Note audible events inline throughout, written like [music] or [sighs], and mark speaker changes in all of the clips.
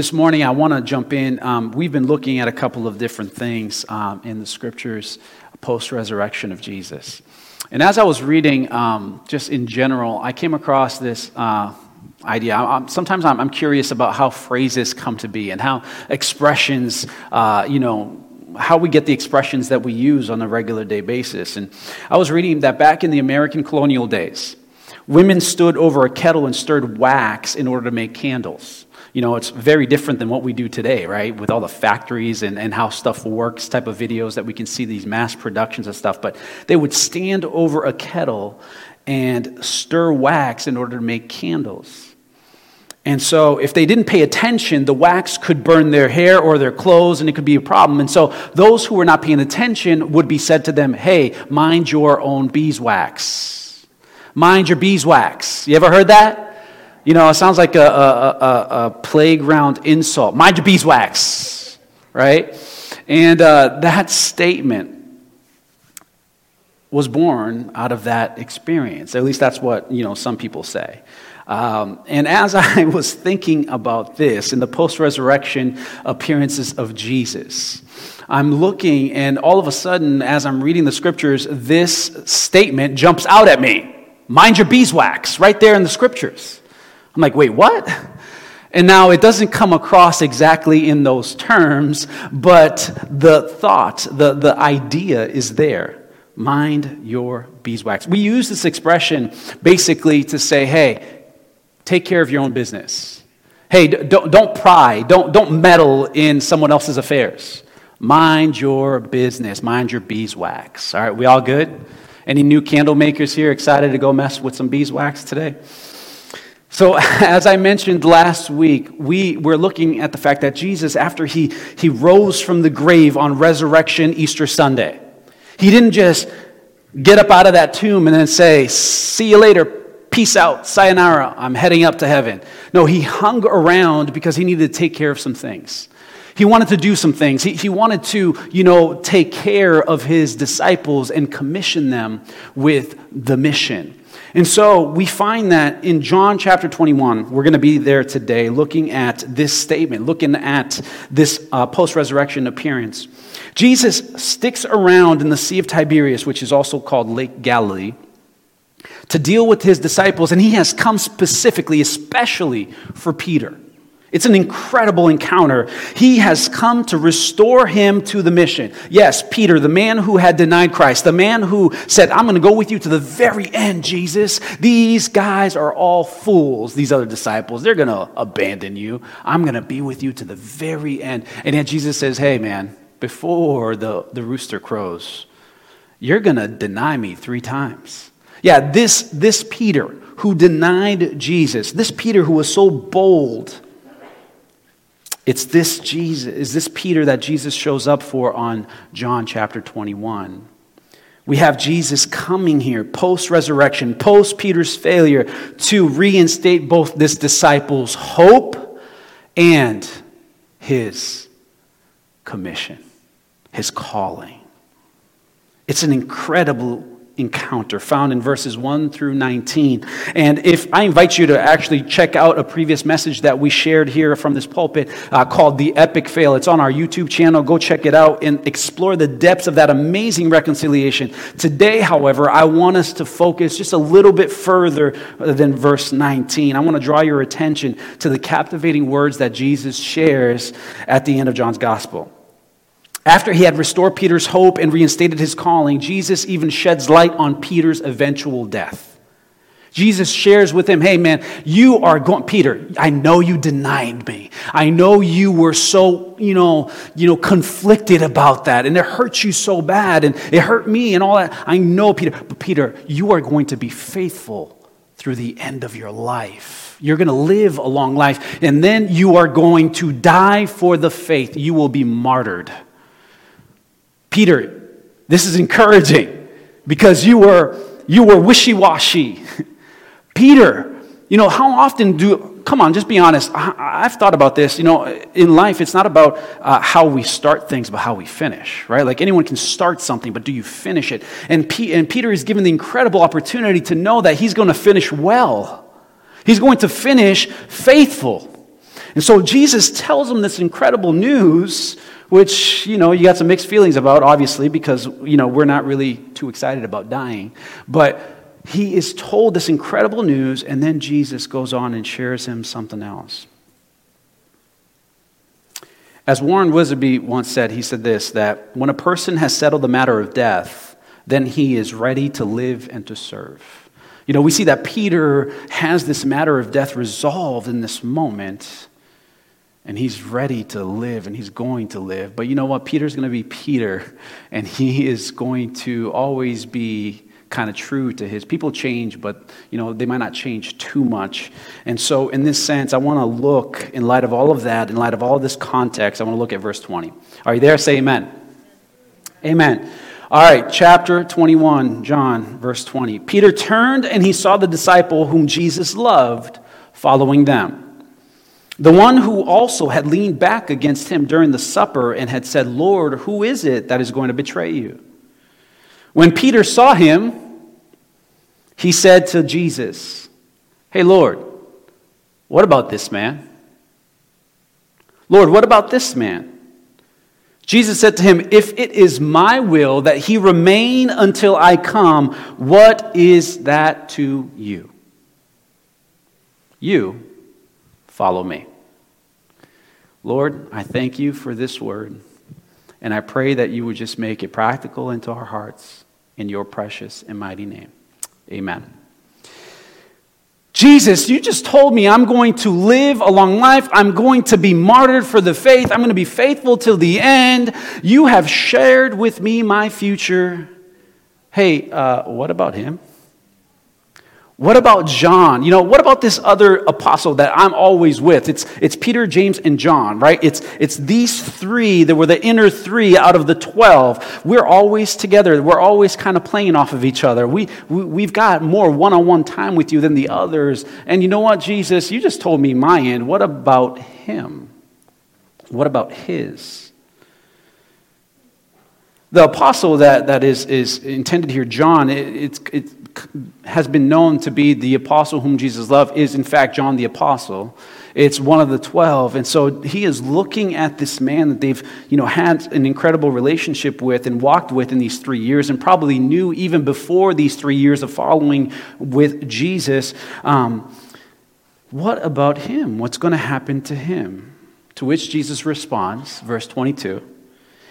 Speaker 1: This morning, I want to jump in. Um, we've been looking at a couple of different things um, in the scriptures post resurrection of Jesus. And as I was reading, um, just in general, I came across this uh, idea. I'm, sometimes I'm, I'm, curious about how phrases come to be and how expressions, uh, you know, how we get the expressions that we use on a regular day basis. And I was reading that back in the American colonial days, women stood over a kettle and stirred wax in order to make candles. You know, it's very different than what we do today, right? With all the factories and, and how stuff works type of videos that we can see these mass productions of stuff. But they would stand over a kettle and stir wax in order to make candles. And so, if they didn't pay attention, the wax could burn their hair or their clothes, and it could be a problem. And so, those who were not paying attention would be said to them, Hey, mind your own beeswax. Mind your beeswax. You ever heard that? You know, it sounds like a, a, a, a playground insult. Mind your beeswax, right? And uh, that statement was born out of that experience. At least that's what, you know, some people say. Um, and as [laughs] I was thinking about this in the post resurrection appearances of Jesus, I'm looking, and all of a sudden, as I'm reading the scriptures, this statement jumps out at me Mind your beeswax, right there in the scriptures. I'm like, wait, what? And now it doesn't come across exactly in those terms, but the thought, the, the idea is there. Mind your beeswax. We use this expression basically to say, hey, take care of your own business. Hey, don't, don't pry, don't, don't meddle in someone else's affairs. Mind your business, mind your beeswax. All right, we all good? Any new candle makers here excited to go mess with some beeswax today? So, [laughs] as I mentioned last week, we were looking at the fact that Jesus, after he, he rose from the grave on Resurrection Easter Sunday, he didn't just get up out of that tomb and then say, See you later, peace out, sayonara, I'm heading up to heaven. No, he hung around because he needed to take care of some things. He wanted to do some things. He, he wanted to, you know, take care of his disciples and commission them with the mission. And so we find that in John chapter 21, we're going to be there today looking at this statement, looking at this uh, post resurrection appearance. Jesus sticks around in the Sea of Tiberias, which is also called Lake Galilee, to deal with his disciples, and he has come specifically, especially for Peter. It's an incredible encounter. He has come to restore him to the mission. Yes, Peter, the man who had denied Christ, the man who said, I'm going to go with you to the very end, Jesus. These guys are all fools, these other disciples. They're going to abandon you. I'm going to be with you to the very end. And yet Jesus says, Hey, man, before the, the rooster crows, you're going to deny me three times. Yeah, this, this Peter who denied Jesus, this Peter who was so bold it's this Jesus, is this Peter that Jesus shows up for on John chapter 21. We have Jesus coming here post resurrection, post Peter's failure to reinstate both this disciple's hope and his commission, his calling. It's an incredible encounter found in verses 1 through 19. And if I invite you to actually check out a previous message that we shared here from this pulpit uh, called The Epic Fail, it's on our YouTube channel. Go check it out and explore the depths of that amazing reconciliation. Today, however, I want us to focus just a little bit further than verse 19. I want to draw your attention to the captivating words that Jesus shares at the end of John's gospel. After he had restored Peter's hope and reinstated his calling, Jesus even sheds light on Peter's eventual death. Jesus shares with him, hey man, you are going, Peter, I know you denied me. I know you were so, you know, you know, conflicted about that and it hurt you so bad and it hurt me and all that. I know, Peter, but Peter, you are going to be faithful through the end of your life. You're going to live a long life and then you are going to die for the faith. You will be martyred. Peter, this is encouraging because you were, you were wishy washy. [laughs] Peter, you know, how often do, come on, just be honest. I, have thought about this. You know, in life, it's not about uh, how we start things, but how we finish, right? Like anyone can start something, but do you finish it? And, P- and Peter is given the incredible opportunity to know that he's going to finish well, he's going to finish faithful. And so Jesus tells him this incredible news, which, you know, you got some mixed feelings about, obviously, because, you know, we're not really too excited about dying. But he is told this incredible news, and then Jesus goes on and shares him something else. As Warren Wiersbe once said, he said this that when a person has settled the matter of death, then he is ready to live and to serve. You know, we see that Peter has this matter of death resolved in this moment, and he's ready to live and he's going to live. But you know what? Peter's going to be Peter, and he is going to always be kind of true to his people change but you know they might not change too much. And so in this sense i want to look in light of all of that in light of all this context i want to look at verse 20 are you there? Say amen. Amen. All right chapter 21 john verse 20 peter turned and he saw the disciple whom jesus loved following them the one who also had leaned back against him during the supper and had said lord who is it that is going to betray you when Peter saw him, he said to Jesus, Hey, Lord, what about this man? Lord, what about this man? Jesus said to him, If it is my will that he remain until I come, what is that to you? You follow me. Lord, I thank you for this word. And I pray that you would just make it practical into our hearts in your precious and mighty name. Amen. Jesus, you just told me I'm going to live a long life. I'm going to be martyred for the faith. I'm going to be faithful till the end. You have shared with me my future. Hey, uh, what about him? What about John? You know, what about this other apostle that I'm always with? It's, it's Peter, James, and John, right? It's, it's these three that were the inner three out of the 12. We're always together. We're always kind of playing off of each other. We, we, we've got more one on one time with you than the others. And you know what, Jesus? You just told me my end. What about him? What about his? The apostle that, that is, is intended here, John, it, it's, it has been known to be the apostle whom Jesus loved is, in fact, John the apostle. It's one of the 12. And so he is looking at this man that they've you know, had an incredible relationship with and walked with in these three years and probably knew even before these three years of following with Jesus. Um, what about him? What's going to happen to him? To which Jesus responds, verse 22.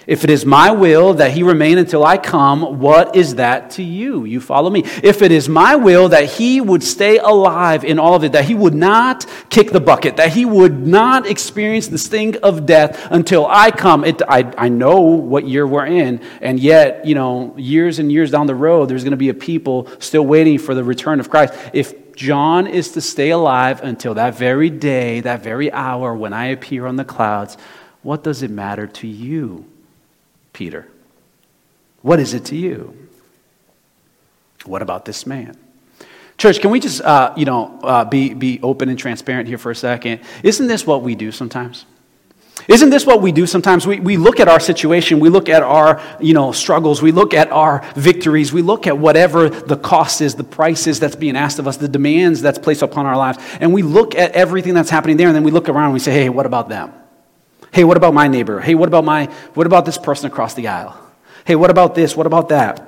Speaker 1: If it is my will that he remain until I come, what is that to you? You follow me. If it is my will that he would stay alive in all of it, that he would not kick the bucket, that he would not experience the sting of death until I come. It, I, I know what year we're in, and yet, you know, years and years down the road, there's going to be a people still waiting for the return of Christ. If John is to stay alive until that very day, that very hour when I appear on the clouds, what does it matter to you? Peter. What is it to you? What about this man? Church, can we just, uh, you know, uh, be, be open and transparent here for a second? Isn't this what we do sometimes? Isn't this what we do sometimes? We, we look at our situation, we look at our you know, struggles, we look at our victories, we look at whatever the cost is, the price is that's being asked of us, the demands that's placed upon our lives, and we look at everything that's happening there, and then we look around and we say, hey, what about them? Hey, what about my neighbor? Hey, what about my what about this person across the aisle? Hey, what about this? What about that?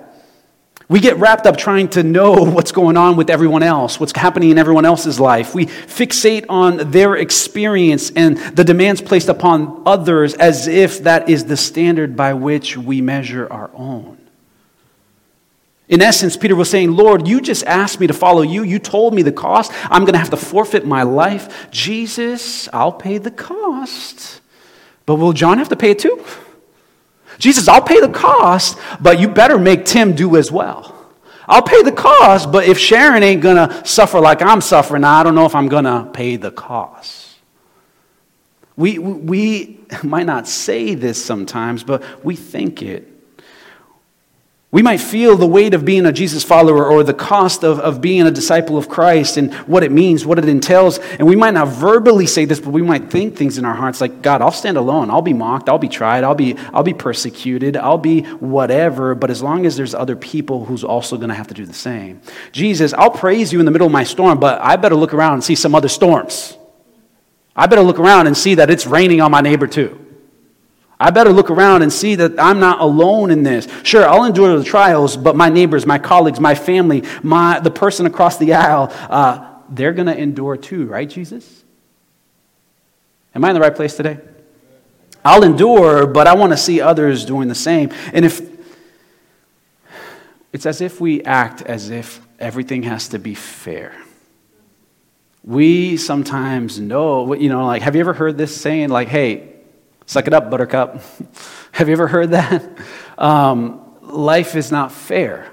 Speaker 1: We get wrapped up trying to know [laughs] what's going on with everyone else, what's happening in everyone else's life. We fixate on their experience and the demands placed upon others as if that is the standard by which we measure our own. In essence, Peter was saying, Lord, you just asked me to follow you. You told me the cost. I'm going to have to forfeit my life. Jesus, I'll pay the cost. But will John have to pay it too? Jesus, I'll pay the cost, but you better make Tim do as well. I'll pay the cost, but if Sharon ain't to suffer like I'm suffering, I don't know if I'm to pay the cost. We, we [laughs] might not say this sometimes, but we think it. We might feel the weight of being a Jesus follower or the cost of, of being a disciple of Christ and what it means, what it entails. And we might not verbally say this, but we might think things in our hearts like, God, I'll stand alone. I'll be mocked. I'll be tried. I'll be, I'll be persecuted. I'll be whatever. But as long as there's other people who's also going to have to do the same. Jesus, I'll praise you in the middle of my storm, but I better look around and see some other storms. I better look around and see that it's raining on my neighbor too. I better look around and see that I'm not alone in this. Sure, I'll endure the trials, but my neighbors, my colleagues, my family, my, the person across the aisle, uh, they're going to endure too, right, Jesus? Am I in the right place today? I'll endure, but I want to see others doing the same. And if it's as if we act as if everything has to be fair. We sometimes know, you know, like, have you ever heard this saying, like, hey, Suck it up, buttercup. [laughs] Have you ever heard that? Um, life is not fair.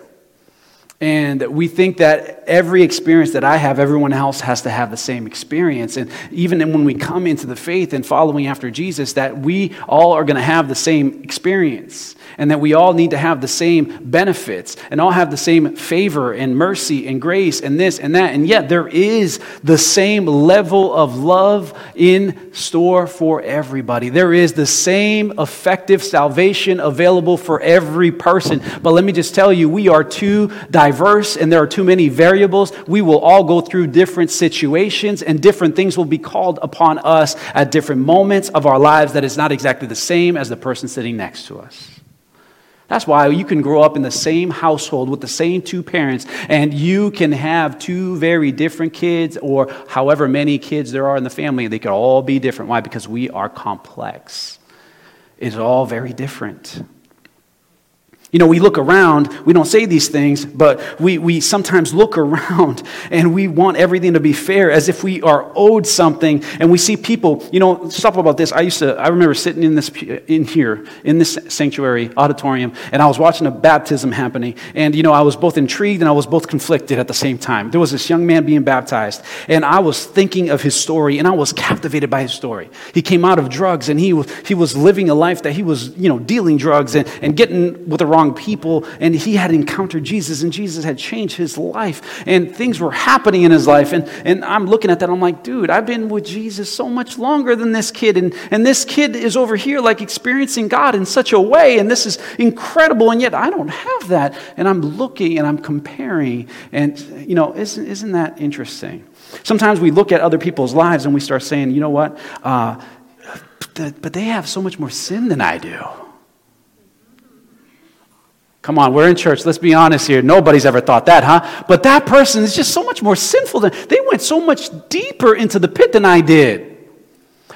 Speaker 1: And we think that every experience that I have, everyone else has to have the same experience. And even when we come into the faith and following after Jesus, that we all are going to have the same experience and that we all need to have the same benefits and all have the same favor and mercy and grace and this and that. And yet there is the same level of love in store for everybody. There is the same effective salvation available for every person. But let me just tell you, we are too diverse and there are too many variables. We will all go through different situations and different things will be called upon us at different moments of our lives that is not exactly the same as the person sitting next to us. That's why you can grow up in the same household with the same two parents, and you can have two very different kids, or however many kids there are in the family. They could all be different. Why? Because we are complex. It's all very different. You know, we look around, we don't say these things, but we, we sometimes look [laughs] around and we want everything to be fair as if we are owed something. And we see people, you know, stop about this. I used to, I remember sitting in this, in here, in this sanctuary auditorium, and I was watching a baptism happening. And, you know, I was both intrigued and I was both conflicted at the same time. There was this young man being baptized, and I was thinking of his story, and I was captivated by his story. He came out of drugs, and he was, he was living a life that he was, you know, dealing drugs and, and getting with the wrong wrong people, and he had encountered Jesus, and Jesus had changed his life, and things were happening in his life. And, and I'm looking at that, I'm like, dude, I've been with Jesus so much longer than this kid, and, and this kid is over here like experiencing God in such a way, and this is incredible, and yet I don't have that. And I'm looking and I'm comparing, and, you know, isn't, isn't that interesting? Sometimes we look at other people's lives and we start saying, you know what? Uh, but they have so much more sin than I do. Come on, we're in church. Let's be honest here. Nobody's ever thought that, huh? But that person is just so much more sinful than they went so much deeper into the pit than I did.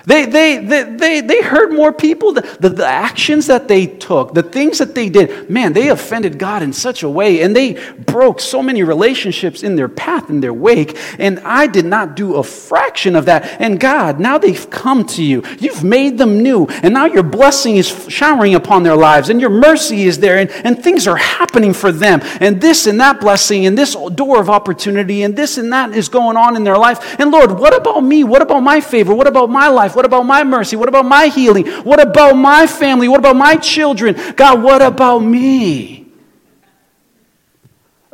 Speaker 1: They, they, they, they, they hurt more people. The, the, the, actions that they took, the things that they did, man, they offended God in such a way, and they broke so many relationships in their path, in their wake. And I did not do a fraction of that. And God, now they've come to you. You've made them new, and now your blessing is showering upon their lives, and your mercy is there, and, and things are happening for them. And this and that blessing, and this door of opportunity, and this and that is going on in their life. And Lord, what about me? What about my favor? What about my life? Life? What about my mercy? What about my healing? What about my family? What about my children? God, what about me?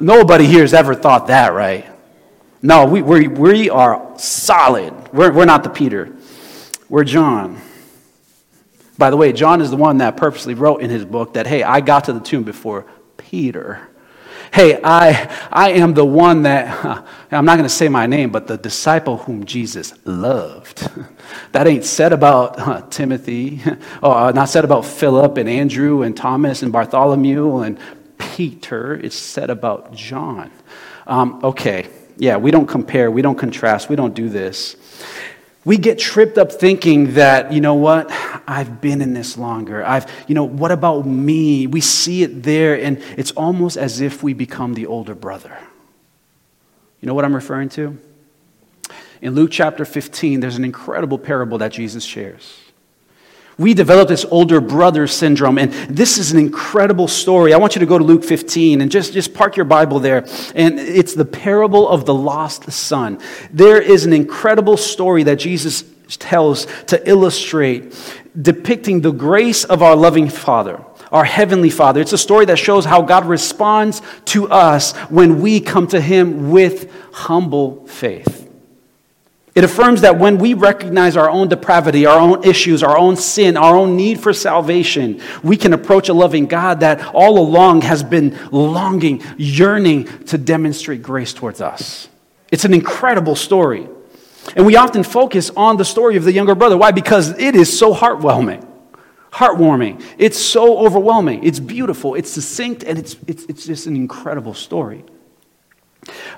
Speaker 1: Nobody here has ever thought that, right? No, we, we, we are solid. We're, we're not the Peter, we're John. By the way, John is the one that purposely wrote in his book that, hey, I got to the tomb before Peter hey, I, I am the one that, [laughs] I'm not going to say my name, but the disciple whom Jesus loved. [laughs] that ain't said about [laughs] Timothy, or uh, not said about Philip and Andrew and Thomas and Bartholomew and Peter. It's said about John. Um, okay, yeah, we don't compare, we don't contrast, we don't do this we get tripped up thinking that, you know what, I've been in this longer. I've, you know, what about me? We see it there, and it's almost as if we become the older brother. You know what I'm referring to? In Luke chapter 15, there's an incredible parable that Jesus shares we develop this older brother syndrome. And this is an incredible story. I want you to go to Luke 15 and just, just park your Bible there. And it's the parable of the lost son. There is an incredible story that Jesus tells to illustrate, depicting the grace of our loving Father our Heavenly Father. It's a story that shows how God responds to us when we come to Him with humble faith. It affirms that when we recognize our own depravity, our own issues, our own sin, our own need for salvation, we can approach a loving God that all along has been longing, yearning to demonstrate grace towards us. It's an incredible story. And we often focus on the story of the younger brother. Why? Because it is so heartwarming. Heartwarming. It's so overwhelming. It's beautiful. It's succinct, and it's, it's, it's just an incredible story.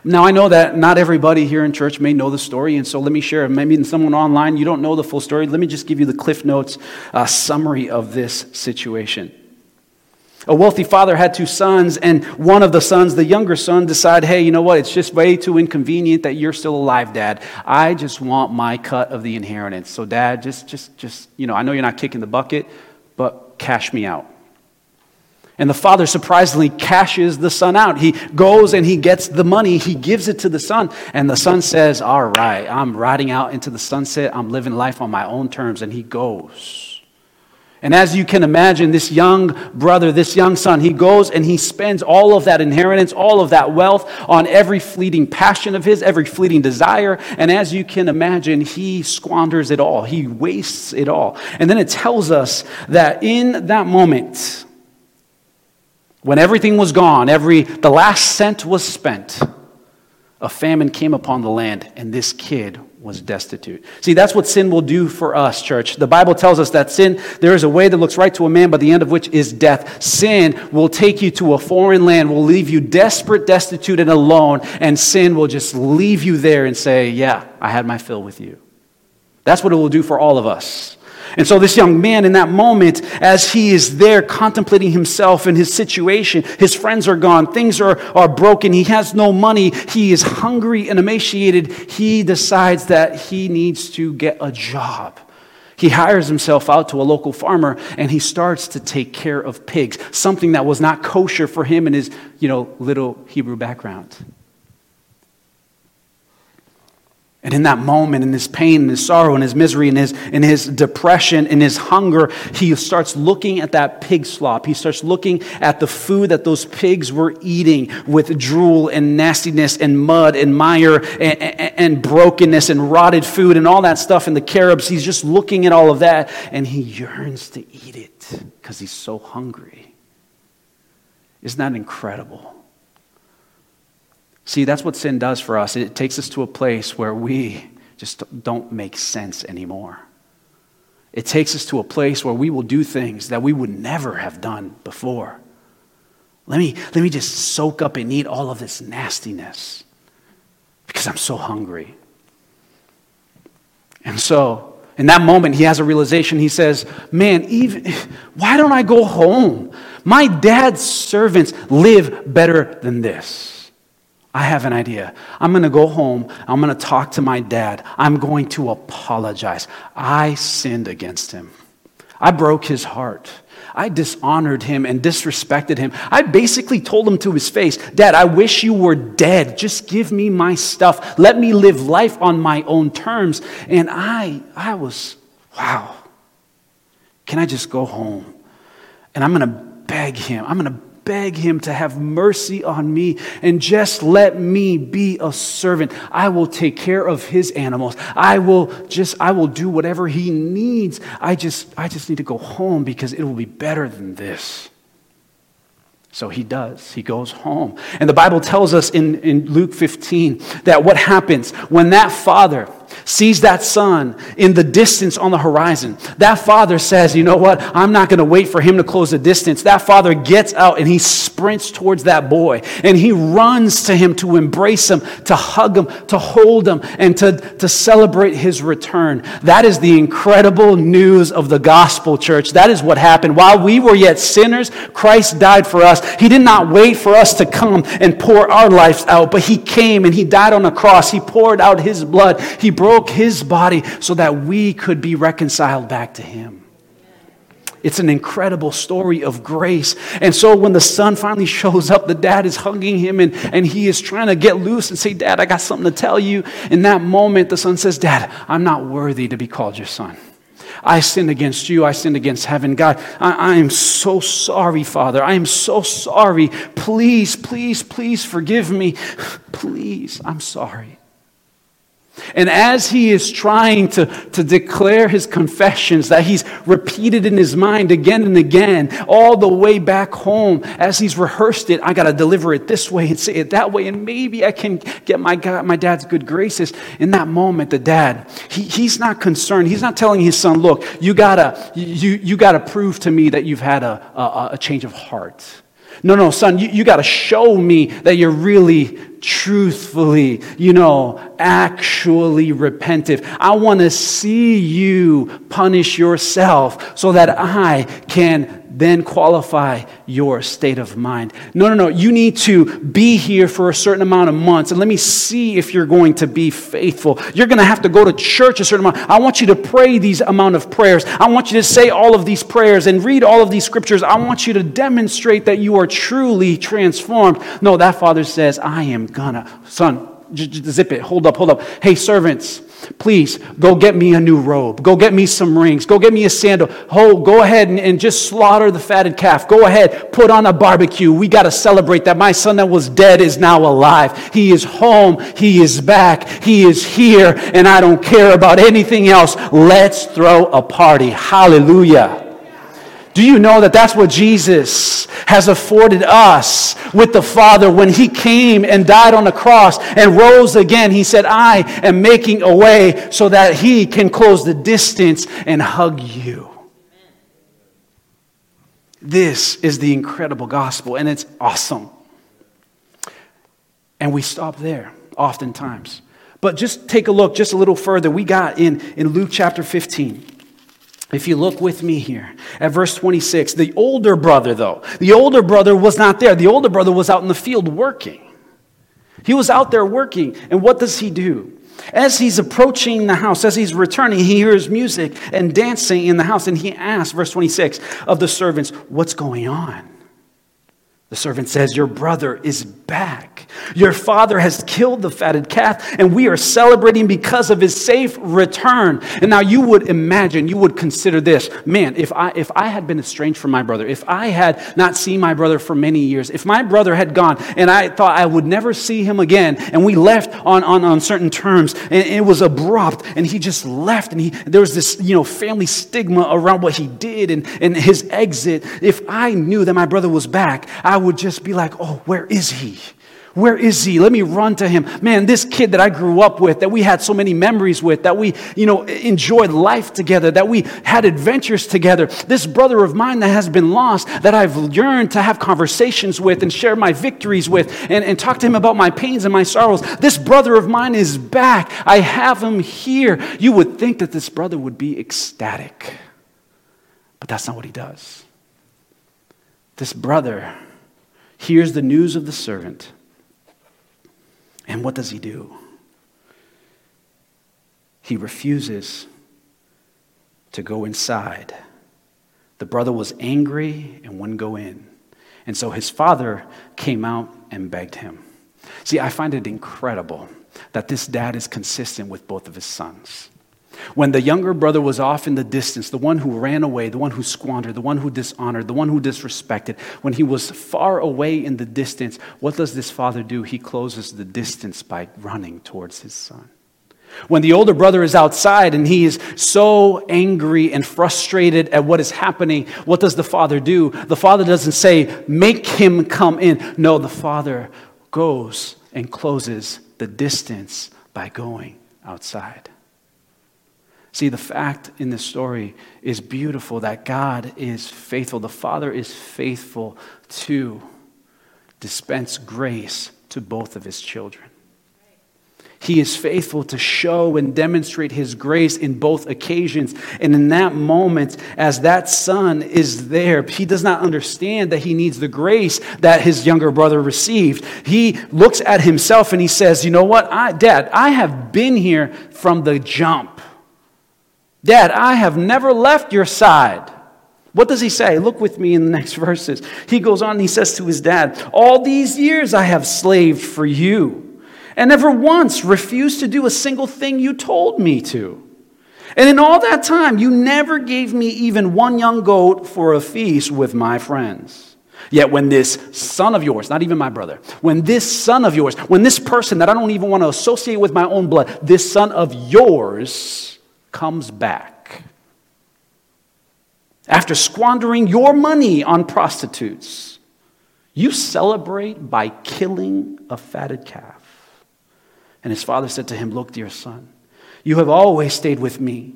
Speaker 1: Now, I know that not everybody here in church may know the story, and so let me share. Maybe someone online, you don't know the full story. Let me just give you the Cliff Notes uh, summary of this situation. A wealthy father had two sons, and one of the sons, the younger son, decided, hey, you know what? It's just way too inconvenient that you're still alive, Dad. I just want my cut of the inheritance. So, Dad, just, just, just, you know, I know you're not kicking the bucket, but cash me out. And the father surprisingly cashes the son out. He goes and he gets the money, he gives it to the son, and the son says, All right, I'm riding out into the sunset, I'm living life on my own terms, and he goes. And as you can imagine, this young brother, this young son, he goes and he spends all of that inheritance, all of that wealth on every fleeting passion of his, every fleeting desire. And as you can imagine, he squanders it all, he wastes it all. And then it tells us that in that moment, when everything was gone, every, the last cent was spent, a famine came upon the land, and this kid was destitute. See, that's what sin will do for us, church. The Bible tells us that sin, there is a way that looks right to a man, but the end of which is death. Sin will take you to a foreign land, will leave you desperate, destitute, and alone, and sin will just leave you there and say, Yeah, I had my fill with you. That's what it will do for all of us. And so, this young man, in that moment, as he is there contemplating himself and his situation, his friends are gone, things are, are broken, he has no money, he is hungry and emaciated. He decides that he needs to get a job. He hires himself out to a local farmer and he starts to take care of pigs, something that was not kosher for him in his, you know, little Hebrew background. And in that moment, in his pain, in his sorrow, in his misery, in his, in his depression, in his hunger, he starts looking at that pig slop. He starts looking at the food that those pigs were eating with drool and nastiness and mud and mire and, and, and brokenness and rotted food and all that stuff in the carobs. He's just looking at all of that and he yearns to eat it because he's so hungry. Isn't that incredible? See, that's what sin does for us. It takes us to a place where we just don't make sense anymore. It takes us to a place where we will do things that we would never have done before. Let me, let me just soak up and eat all of this nastiness because I'm so hungry. And so, in that moment, he has a realization. He says, Man, even, why don't I go home? My dad's servants live better than this. I have an idea. I'm going to go home. I'm going to talk to my dad. I'm going to apologize. I sinned against him. I broke his heart. I dishonored him and disrespected him. I basically told him to his face, Dad, I wish you were dead. Just give me my stuff. Let me live life on my own terms. And I, I was, wow. Can I just go home? And I'm going to beg him. I'm going to beg him to have mercy on me and just let me be a servant. I will take care of his animals. I will just I will do whatever he needs. I just I just need to go home because it will be better than this. So he does. He goes home. And the Bible tells us in, in Luke 15 that what happens when that father sees that son in the distance on the horizon. That father says, You know what? I'm not going to wait for him to close the distance. That father gets out and he sprints towards that boy and he runs to him to embrace him, to hug him, to hold him, and to, to celebrate his return. That is the incredible news of the gospel, church. That is what happened. While we were yet sinners, Christ died for us. He did not wait for us to come and pour our lives out, but he came and he died on a cross. He poured out his blood. He broke his body so that we could be reconciled back to him. It's an incredible story of grace. And so when the son finally shows up, the dad is hugging him and, and he is trying to get loose and say, Dad, I got something to tell you. In that moment, the son says, Dad, I'm not worthy to be called your son. I sinned against you. I sinned against heaven. God, I, I, am so sorry, Father. I am so sorry. Please, please, please forgive me. [sighs] Please, I'm sorry. And as he is trying to, to declare his confessions that he's repeated in his mind again and again, all the way back home, as he's rehearsed it, I got to deliver it this way and say it that way, and maybe I can get my, God, my dad's good graces. In that moment, the dad, he, he's not concerned. He's not telling his son, look, you got to you, you gotta prove to me that you've had a, a, a change of heart. No, no, son, you, you got to show me that you're really, truthfully, you know, actually repentive. I want to see you punish yourself so that I can then qualify your state of mind. No, no, no. You need to be here for a certain amount of months and let me see if you're going to be faithful. You're going to have to go to church a certain amount. I want you to pray these amount of prayers. I want you to say all of these prayers and read all of these scriptures. I want you to demonstrate that you are truly transformed. No, that father says, I am gonna, son, zip it. Hold up, hold up. Hey, servants, please go get me a new robe. Go get me some rings. Go get me a sandal. Oh, go ahead and, and just slaughter the fatted calf. Go ahead, put on a barbecue. We got to celebrate that my son that was dead is now alive. He is home. He is back. He is here, and I don't care about anything else. Let's throw a party. Hallelujah. Do you know that that's what Jesus has afforded us with the Father when He came and died on the cross and rose again? He said, I am making a way so that He can close the distance and hug you. This is the incredible gospel, and it's awesome. And we stop there oftentimes. But just take a look just a little further. We got in, in Luke chapter 15. If you look with me here at verse 26, the older brother, though, the older brother was not there. The older brother was out in the field working. He was out there working. And what does he do? As he's approaching the house, as he's returning, he hears music and dancing in the house. And he asks, verse 26, of the servants, What's going on? The servant says, Your brother is back. Your father has killed the fatted calf, and we are celebrating because of his safe return. And now you would imagine, you would consider this man, if I, if I had been estranged from my brother, if I had not seen my brother for many years, if my brother had gone and I thought I would never see him again, and we left on, on, on certain terms, and it was abrupt, and he just left, and he, there was this you know, family stigma around what he did and, and his exit. If I knew that my brother was back, I would just be like, oh, where is he? Where is he? Let me run to him. Man, this kid that I grew up with, that we had so many memories with, that we, you know, enjoyed life together, that we had adventures together. This brother of mine that has been lost, that I've yearned to have conversations with and share my victories with and, and talk to him about my pains and my sorrows. This brother of mine is back. I have him here. You would think that this brother would be ecstatic, but that's not what he does. This brother hears the news of the servant. And what does he do? He refuses to go inside. The brother was angry and wouldn't go in. And so his father came out and begged him. See, I find it incredible that this dad is consistent with both of his sons. When the younger brother was off in the distance, the one who ran away, the one who squandered, the one who dishonored, the one who disrespected, when he was far away in the distance, what does this father do? He closes the distance by running towards his son. When the older brother is outside and he is so angry and frustrated at what is happening, what does the father do? The father doesn't say, Make him come in. No, the father goes and closes the distance by going outside. See, the fact in this story is beautiful that God is faithful. The Father is faithful to dispense grace to both of his children. He is faithful to show and demonstrate his grace in both occasions. And in that moment, as that son is there, he does not understand that he needs the grace that his younger brother received. He looks at himself and he says, You know what, I, Dad, I have been here from the jump. Dad, I have never left your side. What does he say? Look with me in the next [laughs] verses. He goes on and he says to his dad, All these years I have slaved for you, and never once refused to do a single thing you told me to. And in all that time, you never gave me even one young goat for a feast with my friends. Yet when this son of yours, not even my brother, when this son of yours, when this person that I don't even want to associate with my own blood, this son of yours comes back, after squandering your money on prostitutes, you celebrate by killing a fatted calf. And his father said to him, Look, dear son, you have always stayed with me,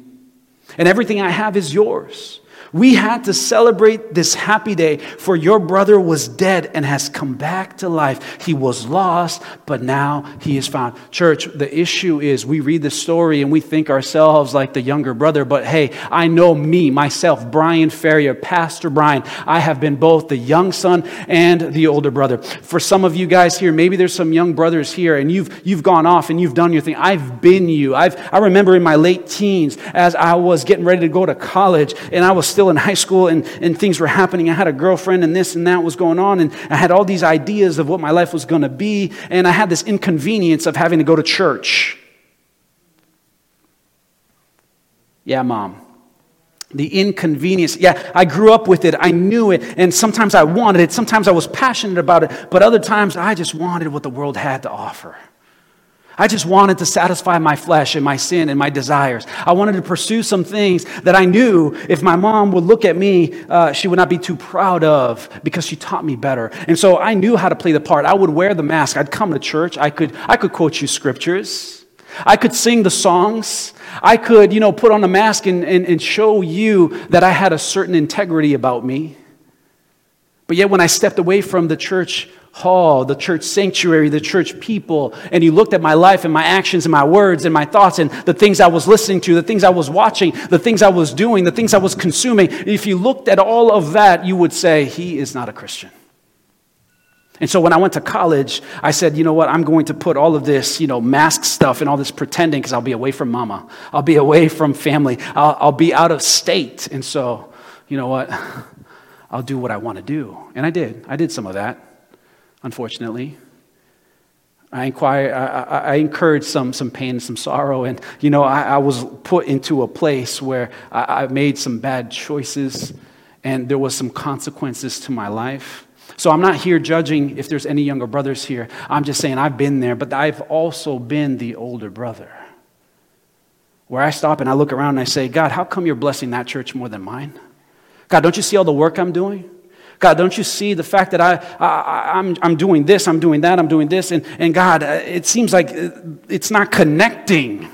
Speaker 1: and everything I have is yours. We had to celebrate this happy day, for your brother was dead and has come back to life. He was lost, but now he is found. Church, the issue is we read the story and we think ourselves like the younger brother, but hey, I know me, myself, Brian Ferrier, Pastor Brian. I have been both the young son and the older brother. For some of you guys here, maybe there's some young brothers here and you've, you've gone off and you've done your thing. I've been you. I've, I remember in my late teens as I was getting ready to go to college and I was still still in high school and, and things were happening. I had a girlfriend and this and that was going on. And I had all these ideas of what my life was going to be. And I had this inconvenience of having to go to church. Yeah, mom. The inconvenience. Yeah, I grew up with it. I knew it. And sometimes I wanted it. Sometimes I was passionate about it. But other times I just wanted what the world had to offer. I just wanted to satisfy my flesh and my sin and my desires. I wanted to pursue some things that I knew if my mom would look at me, uh, she would not be too proud of because she taught me better. And so I knew how to play the part. I would wear the mask. I'd come to church. I could, I could quote you scriptures. I could sing the songs. I could, you know, put on a mask and, and, and show you that I had a certain integrity about me. But yet, when I stepped away from the church hall, the church sanctuary, the church people, and he looked at my life and my actions and my words and my thoughts and the things I was listening to, the things I was watching, the things I was doing, the things I was consuming, if you looked at all of that, you would say, he is not a Christian. And so when I went to college, I said, you know what, I'm going to put all of this, you know, mask stuff and all this pretending because I'll be away from mama. I'll be away from family. I'll, I'll be out of state. And so, you know what, [laughs] I'll do what I want to do. And I did. I did some of that unfortunately. I, inquire, I, I, incurred some, some pain, some sorrow, and you know, I, I was put into a place where I, I made some bad choices, and there was some consequences to my life. So I'm not here judging if there's any younger brothers here. I'm just saying I've been there, but I've also been the older brother. Where I stop and I look around and I say, God, how come you're blessing that church more than mine? God, don't you see all the work I'm doing? God, don't you see the fact that I, I, am I'm, I'm doing this, I'm doing that, I'm doing this, and, and God, uh, it seems like uh, it's not connecting.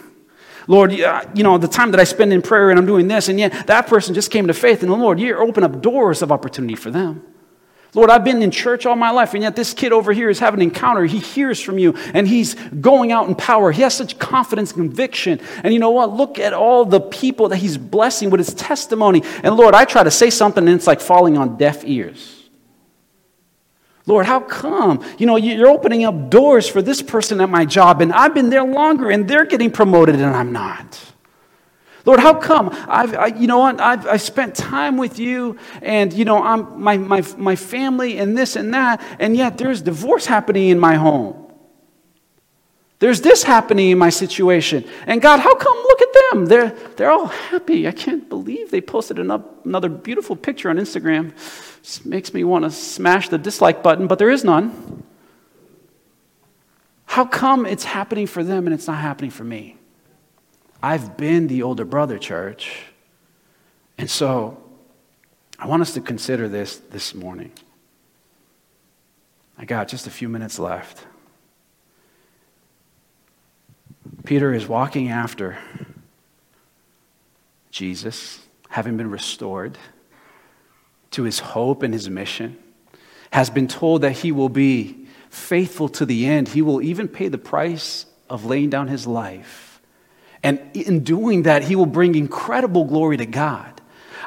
Speaker 1: Lord, you know, the time that I spend in prayer and I'm doing this, and yet that person just came to faith, and the Lord, you open up doors of opportunity for them. Lord, I've been in church all my life, and yet this kid over here is having an encounter. He hears from you, and he's going out in power. He has such confidence and conviction. And you know what? Look at all the people that he's blessing with his testimony. And Lord, I try to say something, and it's like falling on deaf ears. Lord, how come? You know, you're opening up doors for this person at my job, and I've been there longer, and they're getting promoted, and I'm not. Lord, how come? I've, I, you know what? I've, I spent time with you and, you know, I'm, my, my, my family and this and that, and yet there's divorce happening in my home. There's this happening in my situation. And God, how come? Look at them. They're, they're all happy. I can't believe they posted another beautiful picture on Instagram. This makes me want to smash the dislike button, but there is none. How come it's happening for them and it's not happening for me? I've been the older brother, church. And so I want us to consider this this morning. I got just a few minutes left. Peter is walking after Jesus, having been restored to his hope and his mission, has been told that he will be faithful to the end. He will even pay the price of laying down his life and in doing that, he will bring incredible glory to God.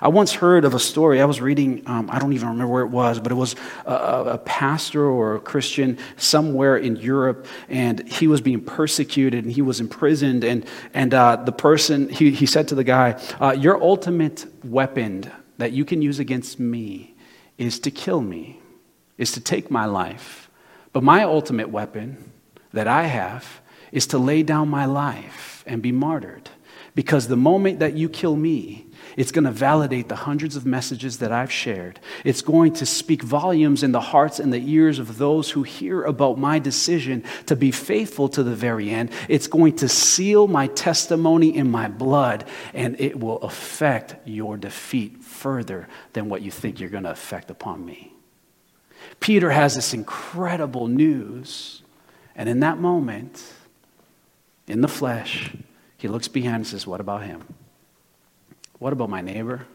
Speaker 1: I once heard of a story. I was reading, um, I don't even remember where it was, but it was a, a, pastor or a Christian somewhere in Europe, and he was being persecuted and he was imprisoned. And, and uh, the person, he, he said to the guy, uh, Your ultimate weapon that you can use against me is to kill me, is to take my life. But my ultimate weapon that I have is to lay down my life and be martyred. Because the moment that you kill me, It's going to validate the hundreds of messages that I've shared. It's going to speak volumes in the hearts and the ears of those who hear about my decision to be faithful to the very end. It's going to seal my testimony in my blood, and it will affect your defeat further than what you think you're going to affect upon me. Peter has this incredible news, and in that moment, in the flesh, he looks behind and says, What about him? What about my neighbor?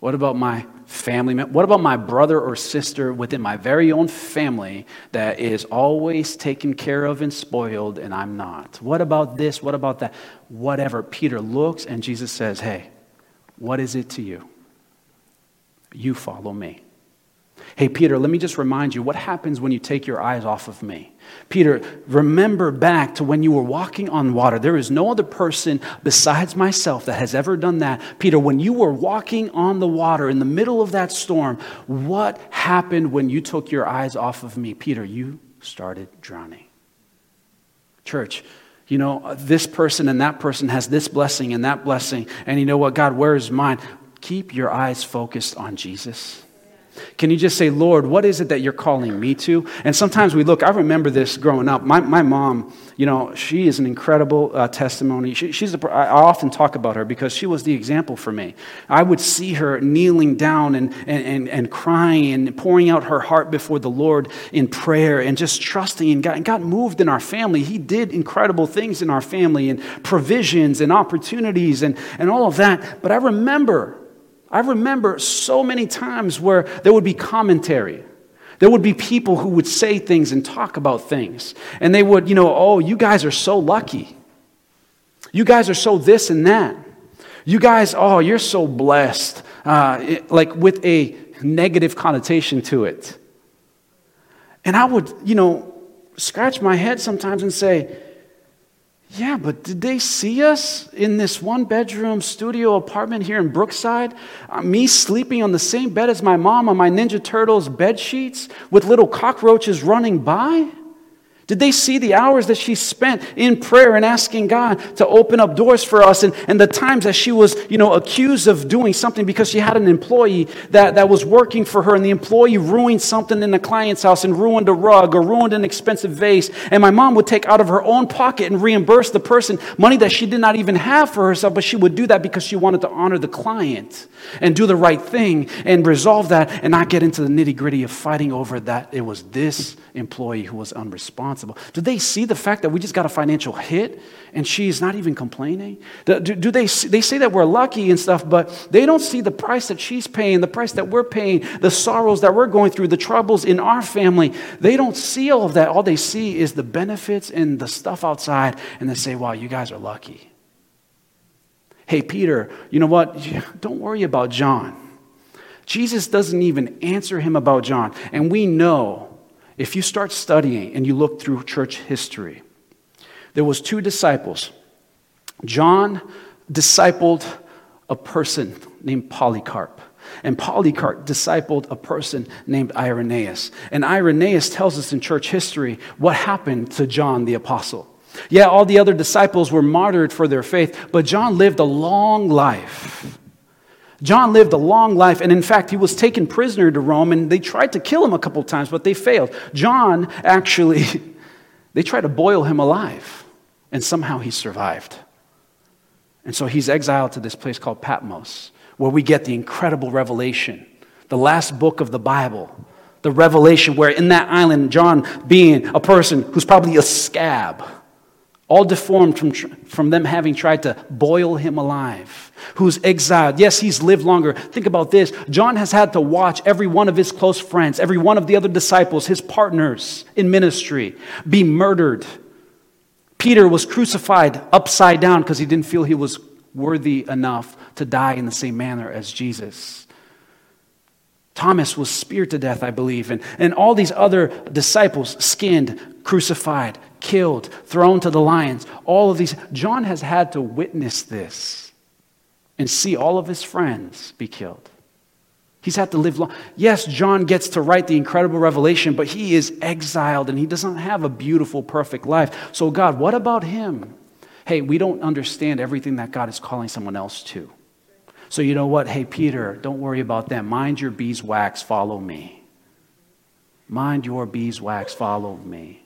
Speaker 1: What about my family? What about my brother or sister within my very own family that is always taken care of and spoiled and I'm not? What about this? What about that? Whatever. Peter looks and Jesus says, Hey, what is it to you? You follow me. Hey, Peter, let me just remind you what happens when you take your eyes off of me. Peter, remember back to when you were walking on water. There is no other person besides myself that has ever done that. Peter, when you were walking on the water in the middle of that storm, what happened when you took your eyes off of me? Peter, you started drowning. Church, you know, this person and that person has this blessing and that blessing. And you know what, God, where is mine? Keep your eyes focused on Jesus. Can you just say, Lord, what is it that you're calling me to? And sometimes we look, I remember this growing up. My, my mom, you know, she is an incredible uh, testimony. She, she's a, I often talk about her because she was the example for me. I would see her kneeling down and, and, and, and crying and pouring out her heart before the Lord in prayer and just trusting in God. And God moved in our family. He did incredible things in our family and provisions and opportunities and, and all of that. But I remember I remember so many times where there would be commentary. There would be people who would say things and talk about things. And they would, you know, oh, you guys are so lucky. You guys are so this and that. You guys, oh, you're so blessed. Uh, it, like with a negative connotation to it. And I would, you know, scratch my head sometimes and say, yeah, but did they see us in this one bedroom studio apartment here in Brookside? Uh, me sleeping on the same bed as my mom on my Ninja Turtles bed sheets with little cockroaches running by? Did they see the hours that she spent in prayer and asking God to open up doors for us and, and the times that she was, you know, accused of doing something because she had an employee that, that was working for her and the employee ruined something in the client's house and ruined a rug or ruined an expensive vase. And my mom would take out of her own pocket and reimburse the person money that she did not even have for herself, but she would do that because she wanted to honor the client and do the right thing and resolve that and not get into the nitty gritty of fighting over that it was this employee who was unresponsive responsible? Do they see the fact that we just got a financial hit and she's not even complaining? Do, do, do they, they say that we're lucky and stuff, but they don't see the price that she's paying, the price that we're paying, the sorrows that we're going through, the troubles in our family. They don't see all of that. All they see is the benefits and the stuff outside, and they say, wow, you guys are lucky. Hey, Peter, you know what? [laughs] Don't worry about John. Jesus doesn't even answer him about John. And we know if you start studying and you look through church history, there was two disciples. John discipled a person named Polycarp. And Polycarp discipled a person named Irenaeus. And Irenaeus tells us in church history what happened to John the apostle. Yeah, all the other disciples were martyred for their faith, but John lived a long life. John lived a long life, and in fact, he was taken prisoner to Rome, and they tried to kill him a couple times, but they failed. John actually, [laughs] they tried to boil him alive, and somehow he survived. And so he's exiled to this place called Patmos, where we get the incredible revelation, the last book of the Bible, the revelation where in that island, John being a person who's probably a scab, all deformed from, from them having tried to boil him alive, who's exiled. Yes, he's lived longer. Think about this. John has had to watch every one of his close friends, every one of the other disciples, his partners in ministry, be murdered. Peter was crucified upside down because he didn't feel he was worthy enough to die in the same manner as Jesus. Thomas was speared to death, I believe, and, and all these other disciples skinned, crucified, killed, thrown to the lions. All of these. John has had to witness this and see all of his friends be killed. He's had to live long. Yes, John gets to write the incredible revelation, but he is exiled and he doesn't have a beautiful, perfect life. So, God, what about him? Hey, we don't understand everything that God is calling someone else to. So, you know what? Hey, Peter, don't worry about them. Mind your beeswax, follow me. Mind your beeswax, follow me.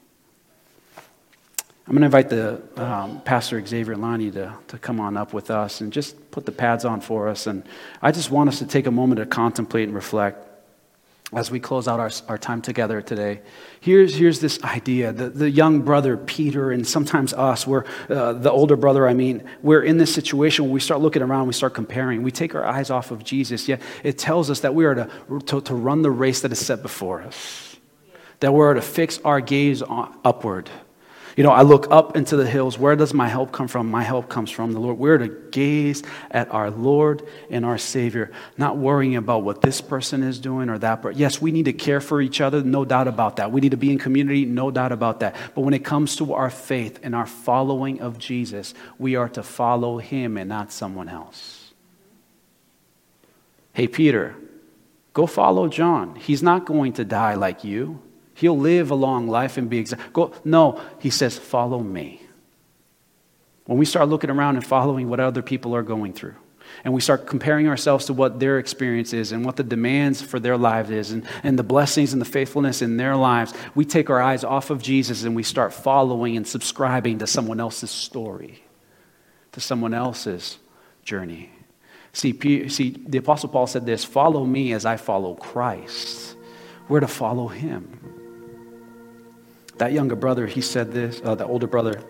Speaker 1: I'm going to invite the um, Pastor Xavier Lani to, to come on up with us and just put the pads on for us. And I just want us to take a moment to contemplate and reflect as we close out our, our time together today. Here's, here's this idea the, the young brother, Peter, and sometimes us, we're, uh, the older brother, I mean, we're in this situation where we start looking around, we start comparing. We take our eyes off of Jesus, yet it tells us that we are to, to, to run the race that is set before us, that we're to fix our gaze on, upward you know, I look up into the hills. Where does my help come from? My help comes from the Lord. We're to gaze at our Lord and our Savior, not worrying about what this person is doing or that person. Yes, we need to care for each other, no doubt about that. We need to be in community, no doubt about that. But when it comes to our faith and our following of Jesus, we are to follow Him and not someone else. Hey, Peter, go follow John. He's not going to die like you. He'll live a long life and be exact. No, he says, follow me. When we start looking around and following what other people are going through, and we start comparing ourselves to what their experience is and what the demands for their lives is and, and the blessings and the faithfulness in their lives, we take our eyes off of Jesus and we start following and subscribing to someone else's story, to someone else's journey. See, see the Apostle Paul said this follow me as I follow Christ. We're to follow him. That younger brother, he said this, uh, the older brother,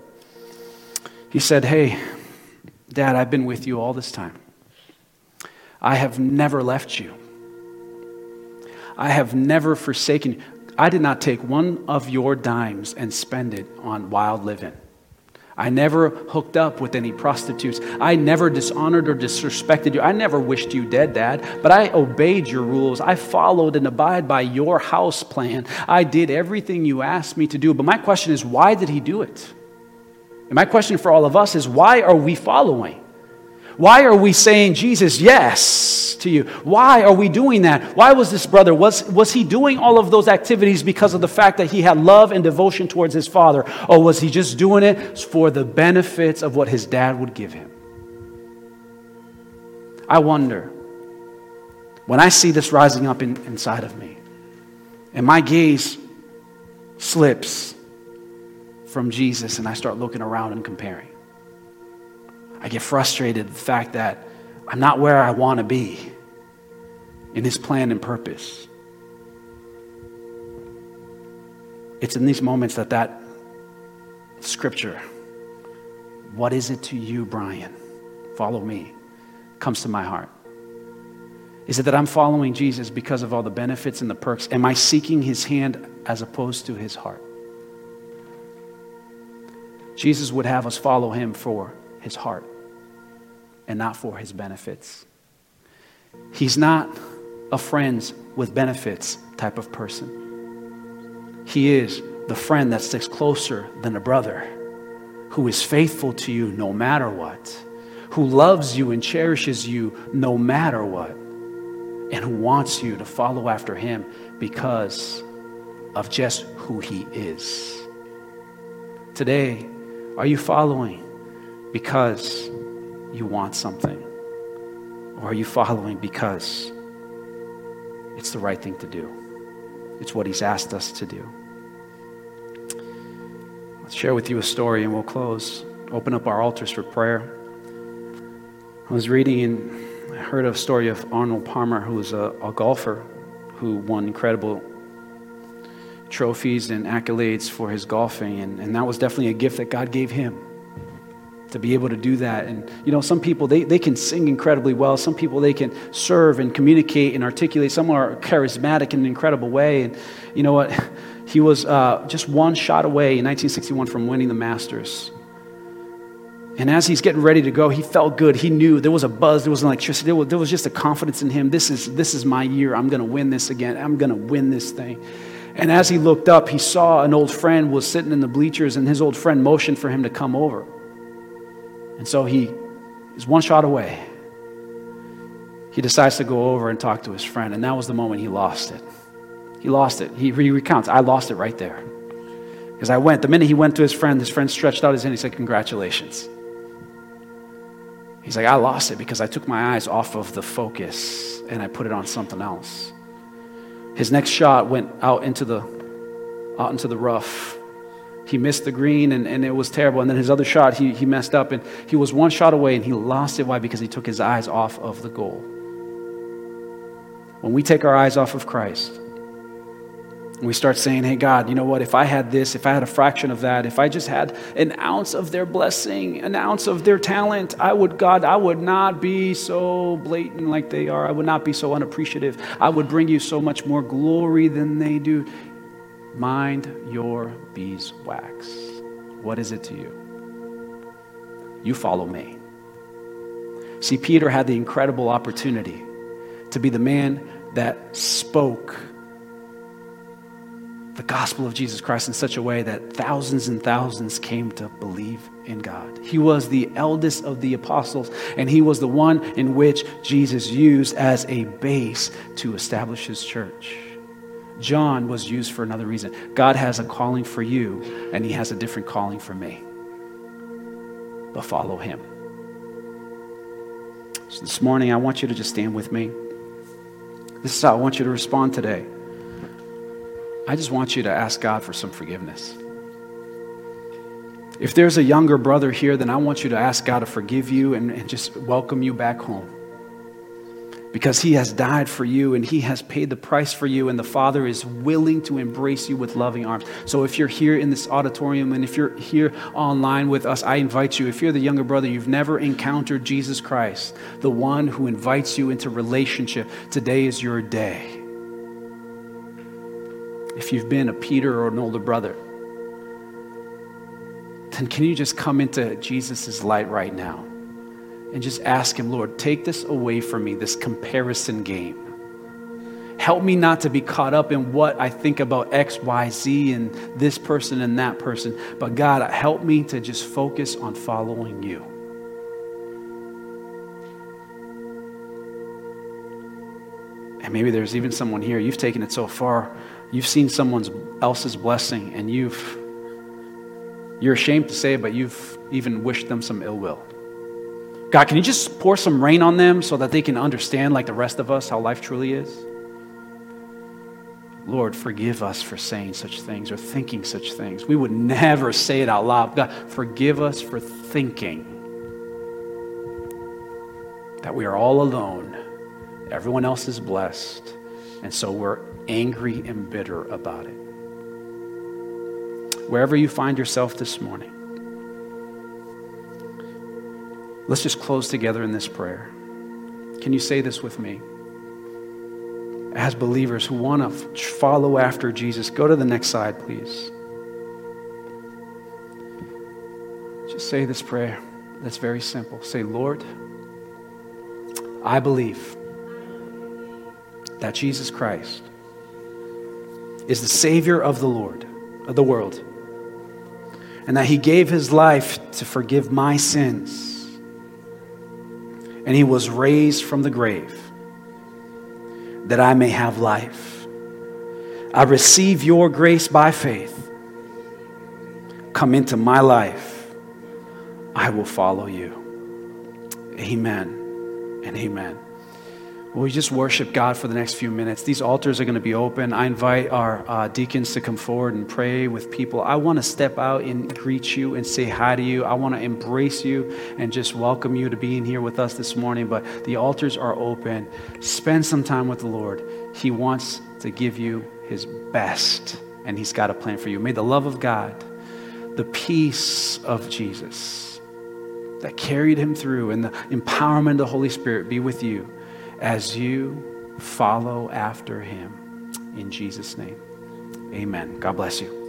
Speaker 1: he said, Hey, Dad, I've been with you all this time. I have never left you. I have never forsaken you. I did not take one of your dimes and spend it on wild living. I never hooked up with any prostitutes. I never dishonored or disrespected you. I never wished you dead, Dad, but I obeyed your rules. I followed and abide by your house plan. I did everything you asked me to do. But my question is, why did he do it? And my question for all of us is, why are we following? Why are we saying, Jesus, yes to you? Why are we doing that? Why was this brother, was, was he doing all of those activities because of the fact that he had love and devotion towards his father? Or was he just doing it for the benefits of what his dad would give him? I wonder, when I see this rising up in, inside of me, and my gaze slips from Jesus and I start looking around and comparing. I get frustrated the fact that I'm not where I want to be in His plan and purpose. It's in these moments that that scripture, what is it to you, Brian? Follow me, comes to my heart. Is it that I'm following Jesus because of all the benefits and the perks? Am I seeking his hand as opposed to his heart? Jesus would have us follow him for his heart and not for his benefits. He's not a friends with benefits type of person. He is the friend that sticks closer than a brother, who is faithful to you no matter what, who loves you and cherishes you no matter what, and who wants you to follow after him because of just who he is. Today, are you following because you want something? Or are you following because it's the right thing to do? It's what He's asked us to do. Let's share with you a story and we'll close. Open up our altars for prayer. I was reading and I heard a story of Arnold Palmer, who was a, a golfer who won incredible trophies and accolades for his golfing. And, and that was definitely a gift that God gave him to be able to do that. And, you know, some people, they, they can sing incredibly well. Some people, they can serve and communicate and articulate. Some are charismatic in an incredible way. And, you know what? [laughs] He was uh, just one shot away in 1961 from winning the Masters. And as he's getting ready to go, he felt good. He knew there was a buzz, there was an electricity, there was, there was just a confidence in him. This is, this is my year. I'm going to win this again. I'm going to win this thing. And as he looked up, he saw an old friend was sitting in the bleachers, and his old friend motioned for him to come over. And so he is one shot away. He decides to go over and talk to his friend, and that was the moment he lost it. He lost it. He, he recounts, I lost it right there. Because I went, the minute he went to his friend, his friend stretched out his hand, he said, Congratulations. He's like, I lost it because I took my eyes off of the focus and I put it on something else. His next shot went out into the, out into the rough. He missed the green and, and it was terrible. And then his other shot, he, he messed up and he was one shot away and he lost it. Why? Because he took his eyes off of the goal. When we take our eyes off of Christ, we start saying, hey, God, you know what? If I had this, if I had a fraction of that, if I just had an ounce of their blessing, an ounce of their talent, I would, God, I would not be so blatant like they are. I would not be so unappreciative. I would bring you so much more glory than they do. Mind your beeswax. What is it to you? You follow me. See, Peter had the incredible opportunity to be the man that spoke the gospel of Jesus Christ in such a way that thousands and thousands came to believe in God. He was the eldest of the apostles, and he was the one in which Jesus used as a base to establish his church. John was used for another reason. God has a calling for you, and he has a different calling for me. But follow him. So this morning, I want you to just stand with me. This is how I want you to respond today. I just want you to ask God for some forgiveness. If there's a younger brother here, then I want you to ask God to forgive you and, and, just welcome you back home. Because He has died for you and He has paid the price for you, and the Father is willing to embrace you with loving arms. So if you're here in this auditorium and if you're here online with us, I invite you, if you're the younger brother, you've never encountered Jesus Christ, the one who invites you into relationship, today is your day if you've been a Peter or an older brother, then can you just come into Jesus' light right now and just ask Him, Lord, take this away from me, this comparison game. Help me not to be caught up in what I think about X, Y, Z, and this person and that person. But God, help me to just focus on following you. And maybe there's even someone here, you've taken it so far You've seen someone else's blessing and you've, you're ashamed to say it, but you've even wished them some ill will. God, can you just pour some rain on them so that they can understand, like the rest of us, how life truly is? Lord, forgive us for saying such things or thinking such things. We would never say it out loud. God, forgive us for thinking that we are all alone. Everyone else is blessed. And so we're angry and bitter about it. Wherever you find yourself this morning, let's just close together in this prayer. Can you say this with me? As believers who want to follow after Jesus, go to the next slide, please. Just say this prayer that's very simple. Say, Lord, I believe that Jesus Christ is the Savior of the Lord, of the world, and that He gave His life to forgive my sins. And He was raised from the grave that I may have life. I receive your grace by faith. Come into my life. I will follow you. Amen and amen. We just worship God for the next few minutes? These altars are going to be open. I invite our uh, deacons to come forward and pray with people. I want to step out and greet you and say hi to you. I want to embrace you and just welcome you to being here with us this morning. But the altars are open. Spend some time with the Lord. He wants to give you his best, and he's got a plan for you. May the love of God, the peace of Jesus that carried him through, and the empowerment of the Holy Spirit be with you as you follow after him. In Jesus' name, amen. God bless you.